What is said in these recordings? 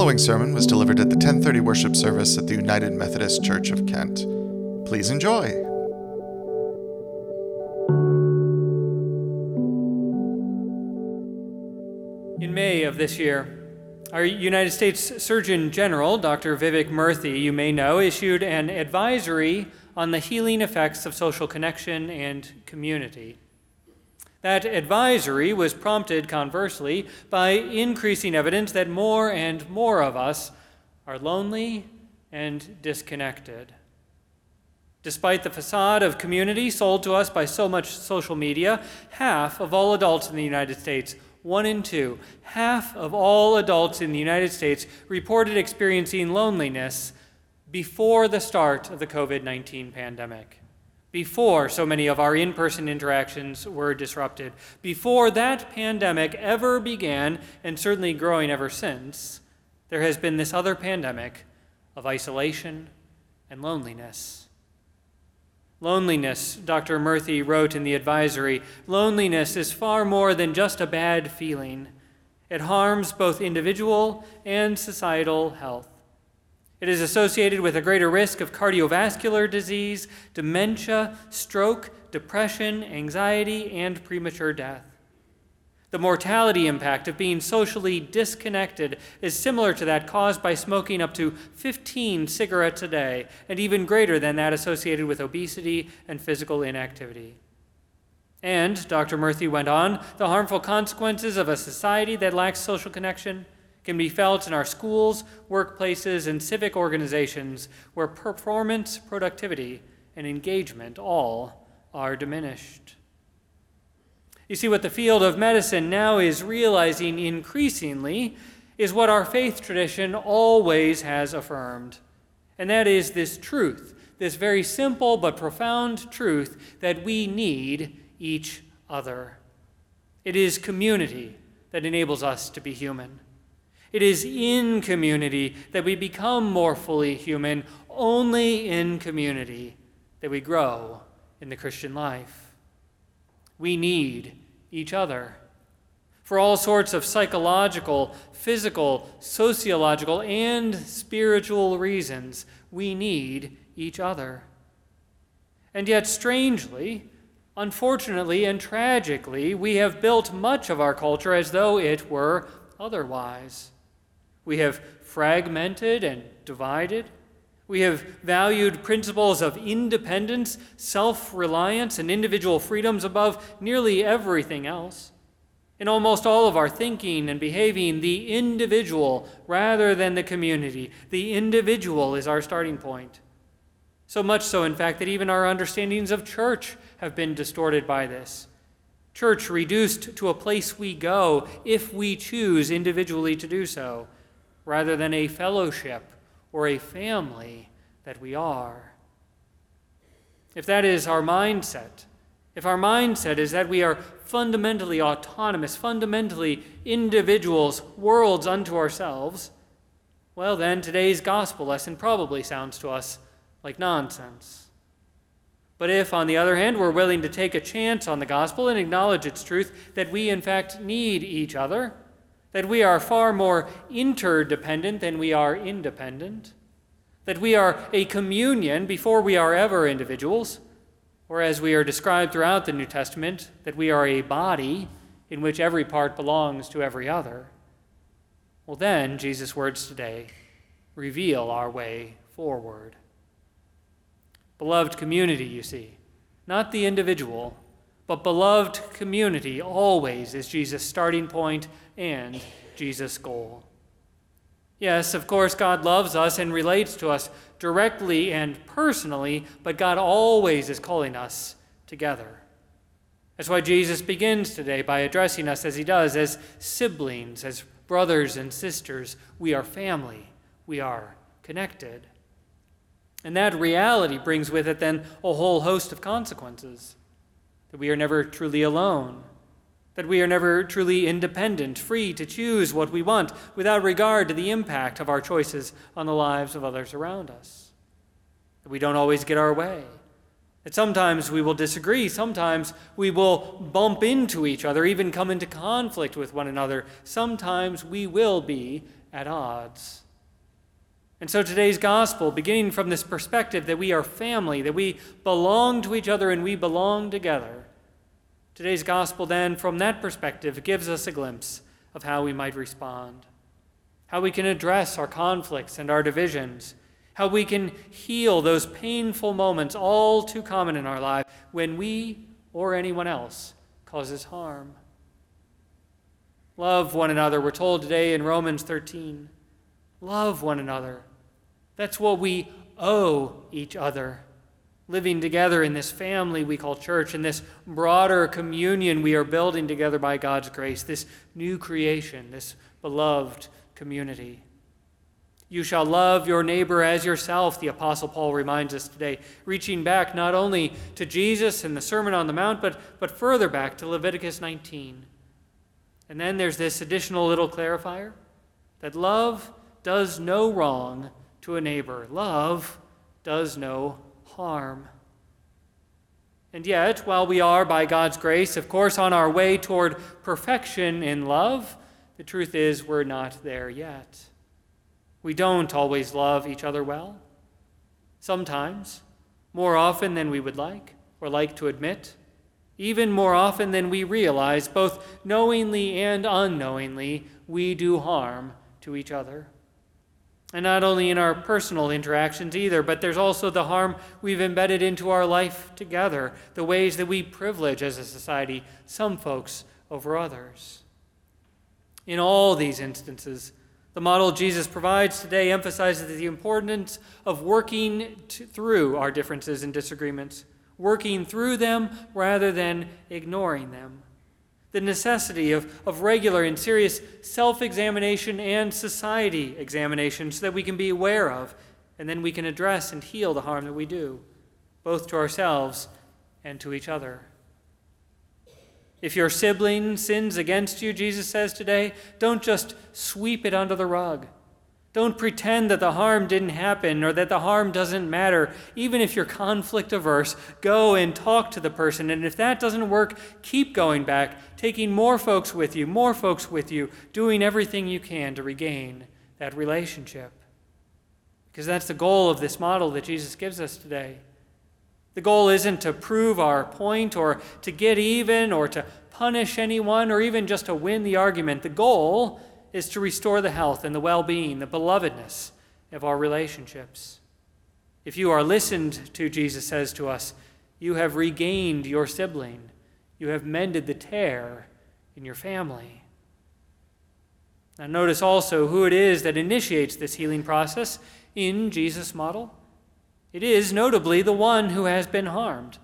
following sermon was delivered at the 1030 worship service at the United Methodist Church of Kent. Please enjoy. In May of this year, our United States Surgeon General, Dr. Vivek Murthy, you may know, issued an advisory on the healing effects of social connection and community. That advisory was prompted, conversely, by increasing evidence that more and more of us are lonely and disconnected. Despite the facade of community sold to us by so much social media, half of all adults in the United States, one in two, half of all adults in the United States reported experiencing loneliness before the start of the COVID 19 pandemic before so many of our in person interactions were disrupted, before that pandemic ever began, and certainly growing ever since, there has been this other pandemic of isolation and loneliness. Loneliness, Dr. Murthy wrote in the advisory, loneliness is far more than just a bad feeling. It harms both individual and societal health. It is associated with a greater risk of cardiovascular disease, dementia, stroke, depression, anxiety, and premature death. The mortality impact of being socially disconnected is similar to that caused by smoking up to 15 cigarettes a day, and even greater than that associated with obesity and physical inactivity. And, Dr. Murthy went on, the harmful consequences of a society that lacks social connection can be felt in our schools, workplaces, and civic organizations where performance, productivity, and engagement all are diminished. You see, what the field of medicine now is realizing increasingly is what our faith tradition always has affirmed, and that is this truth, this very simple but profound truth that we need each other. It is community that enables us to be human. It is in community that we become more fully human, only in community that we grow in the Christian life. We need each other for all sorts of psychological, physical, sociological, and spiritual reasons. We need each other. And yet, strangely, unfortunately, and tragically, we have built much of our culture as though it were otherwise. We have fragmented and divided. We have valued principles of independence, self reliance, and individual freedoms above nearly everything else. In almost all of our thinking and behaving, the individual rather than the community, the individual is our starting point. So much so, in fact, that even our understandings of church have been distorted by this. Church reduced to a place we go if we choose individually to do so rather than a fellowship or a family that we are. If that is our mindset, if our mindset is that we are fundamentally autonomous, fundamentally individuals, worlds unto ourselves, well, then today's gospel lesson probably sounds to us like nonsense. But if, on the other hand, we're willing to take a chance on the gospel and acknowledge its truth that we, in fact, need each other, that we are far more interdependent than we are independent, that we are a communion before we are ever individuals, or as we are described throughout the New Testament, that we are a body in which every part belongs to every other. Well, then, Jesus' words today reveal our way forward. Beloved community, you see, not the individual, but beloved community always is Jesus' starting point and Jesus' goal. Yes, of course, God loves us and relates to us directly and personally, but God always is calling us together. That's why Jesus begins today by addressing us as he does, as siblings, as brothers and sisters. We are family, we are connected. And that reality brings with it then a whole host of consequences that we are never truly alone that we are never truly independent, free to choose what we want without regard to the impact of our choices on the lives of others around us. That we don't always get our way. That sometimes we will disagree, sometimes we will bump into each other, even come into conflict with one another. Sometimes we will be at odds. And so today's gospel, beginning from this perspective that we are family, that we belong to each other and we belong together, today's gospel then, from that perspective, gives us a glimpse of how we might respond, how we can address our conflicts and our divisions, how we can heal those painful moments all too common in our life when we or anyone else causes harm. Love one another, we're told today in Romans 13. Love one another. That's what we owe each other. Living together in this family we call church, in this broader communion we are building together by God's grace, this new creation, this beloved community. You shall love your neighbor as yourself, the Apostle Paul reminds us today, reaching back not only to Jesus and the Sermon on the Mount, but, but further back to Leviticus 19. And then there's this additional little clarifier that love does no wrong to a neighbor, love does no harm. And yet, while we are, by God's grace, of course, on our way toward perfection in love, the truth is we're not there yet. We don't always love each other well. Sometimes, more often than we would like or like to admit, even more often than we realize, both knowingly and unknowingly, we do harm to each other. And not only in our personal interactions either, but there's also the harm we've embedded into our life together, the ways that we privilege as a society some folks over others. In all these instances, the model Jesus provides today emphasizes the importance of working through our differences and disagreements, working through them rather than ignoring them. The necessity of, of regular and serious self examination and society examination so that we can be aware of and then we can address and heal the harm that we do, both to ourselves and to each other. If your sibling sins against you, Jesus says today, don't just sweep it under the rug. Don't pretend that the harm didn't happen or that the harm doesn't matter. Even if you're conflict averse, go and talk to the person. And if that doesn't work, keep going back, taking more folks with you, more folks with you, doing everything you can to regain that relationship. Because that's the goal of this model that Jesus gives us today. The goal isn't to prove our point or to get even or to punish anyone or even just to win the argument. The goal is to restore the health and the well being, the belovedness of our relationships. If you are listened to, Jesus says to us, you have regained your sibling, you have mended the tear in your family. Now, notice also who it is that initiates this healing process in Jesus' model. It is notably the one who has been harmed,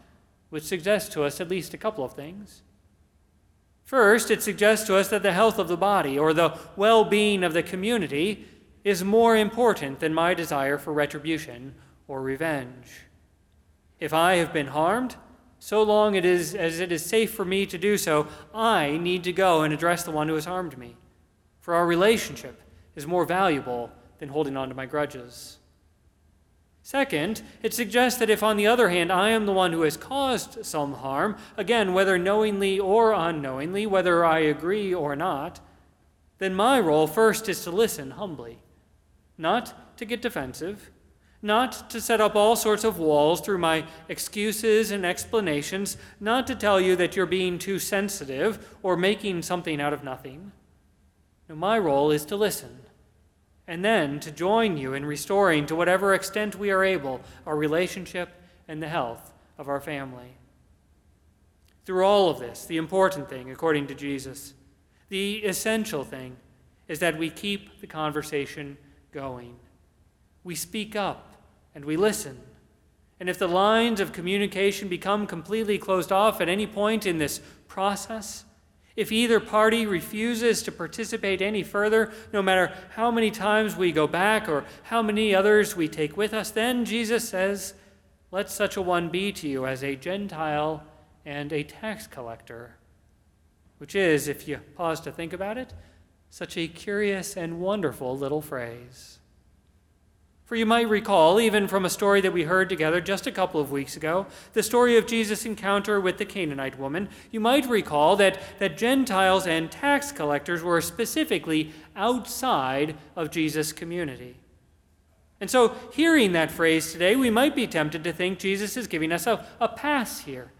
which suggests to us at least a couple of things. First, it suggests to us that the health of the body or the well being of the community is more important than my desire for retribution or revenge. If I have been harmed, so long it is as it is safe for me to do so, I need to go and address the one who has harmed me. For our relationship is more valuable than holding on to my grudges. Second, it suggests that if, on the other hand, I am the one who has caused some harm, again, whether knowingly or unknowingly, whether I agree or not, then my role first is to listen humbly, not to get defensive, not to set up all sorts of walls through my excuses and explanations, not to tell you that you're being too sensitive or making something out of nothing. No, my role is to listen and then to join you in restoring, to whatever extent we are able, our relationship and the health of our family. Through all of this, the important thing, according to Jesus, the essential thing, is that we keep the conversation going. We speak up and we listen. And if the lines of communication become completely closed off at any point in this process, if either party refuses to participate any further, no matter how many times we go back or how many others we take with us, then Jesus says, Let such a one be to you as a Gentile and a tax collector. Which is, if you pause to think about it, such a curious and wonderful little phrase. For you might recall, even from a story that we heard together just a couple of weeks ago, the story of Jesus' encounter with the Canaanite woman, you might recall that, that Gentiles and tax collectors were specifically outside of Jesus' community. And so, hearing that phrase today, we might be tempted to think Jesus is giving us a, a pass here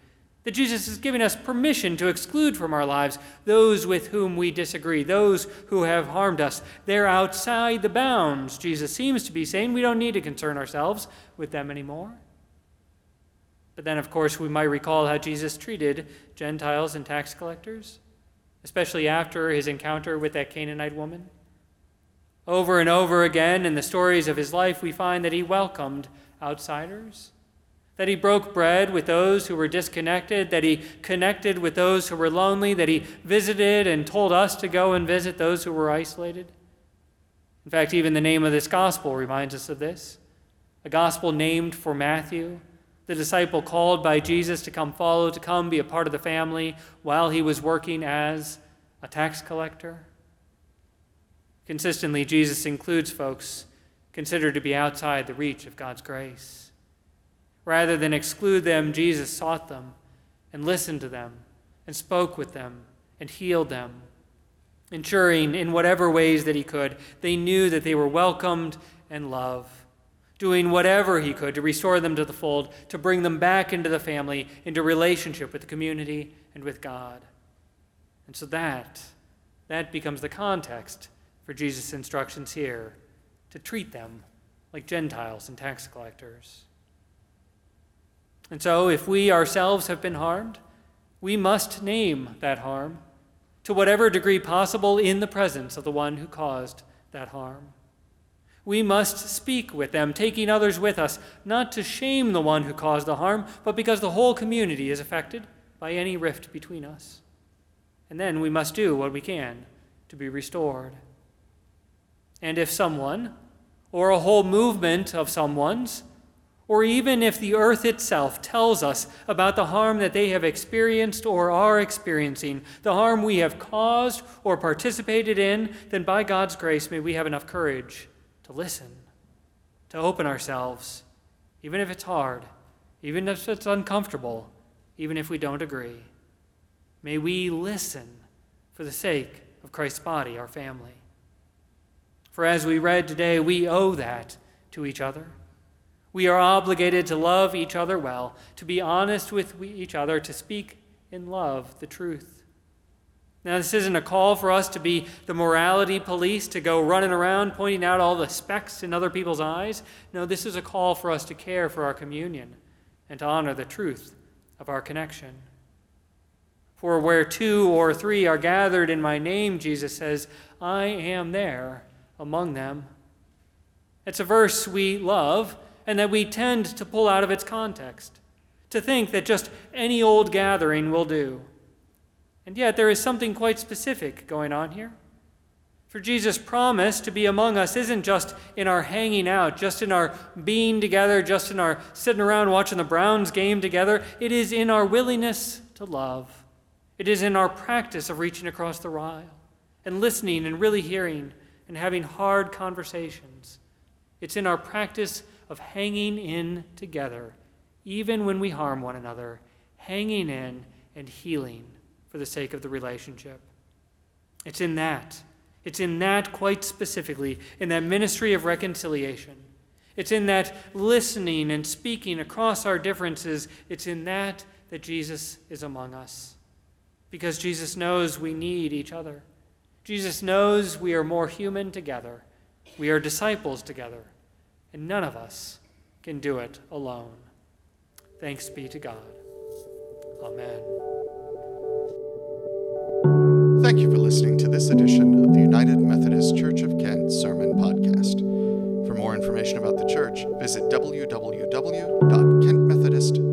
that Jesus is giving us permission to exclude from our lives those with whom we disagree, those who have harmed us. They're outside the bounds. Jesus seems to be saying we don't need to concern ourselves with them anymore. But then, of course, we might recall how Jesus treated Gentiles and tax collectors, especially after his encounter with that Canaanite woman. Over and over again in the stories of his life, we find that he welcomed outsiders that he broke bread with those who were disconnected, that he connected with those who were lonely, that he visited and told us to go and visit those who were isolated. In fact, even the name of this gospel reminds us of this a gospel named for Matthew, the disciple called by Jesus to come follow, to come be a part of the family while he was working as a tax collector. Consistently, Jesus includes folks considered to be outside the reach of God's grace. Rather than exclude them, Jesus sought them and listened to them and spoke with them and healed them, ensuring in whatever ways that he could, they knew that they were welcomed and loved, doing whatever he could to restore them to the fold, to bring them back into the family, into relationship with the community and with God. And so that, that becomes the context for Jesus' instructions here to treat them like Gentiles and tax collectors. And so, if we ourselves have been harmed, we must name that harm to whatever degree possible in the presence of the one who caused that harm. We must speak with them, taking others with us, not to shame the one who caused the harm, but because the whole community is affected by any rift between us. And then we must do what we can to be restored. And if someone, or a whole movement of someone's, or even if the earth itself tells us about the harm that they have experienced or are experiencing, the harm we have caused or participated in, then by God's grace may we have enough courage to listen, to open ourselves, even if it's hard, even if it's uncomfortable, even if we don't agree. May we listen for the sake of Christ's body, our family. For as we read today, we owe that to each other. We are obligated to love each other well, to be honest with each other, to speak in love the truth. Now, this isn't a call for us to be the morality police, to go running around pointing out all the specks in other people's eyes. No, this is a call for us to care for our communion and to honor the truth of our connection. For where two or three are gathered in my name, Jesus says, I am there among them. It's a verse we love and that we tend to pull out of its context, to think that just any old gathering will do. And yet, there is something quite specific going on here. For Jesus' promise to be among us isn't just in our hanging out, just in our being together, just in our sitting around watching the Browns game together. It is in our willingness to love. It is in our practice of reaching across the aisle and listening and really hearing and having hard conversations. It's in our practice of hanging in together, even when we harm one another, hanging in and healing for the sake of the relationship. It's in that. It's in that quite specifically, in that ministry of reconciliation. It's in that listening and speaking across our differences. It's in that that Jesus is among us. Because Jesus knows we need each other. Jesus knows we are more human together. We are disciples together and none of us can do it alone. Thanks be to God. Amen. Thank you for listening to this edition of the United Methodist Church of Kent Sermon Podcast. For more information about the church, visit www.kent.org.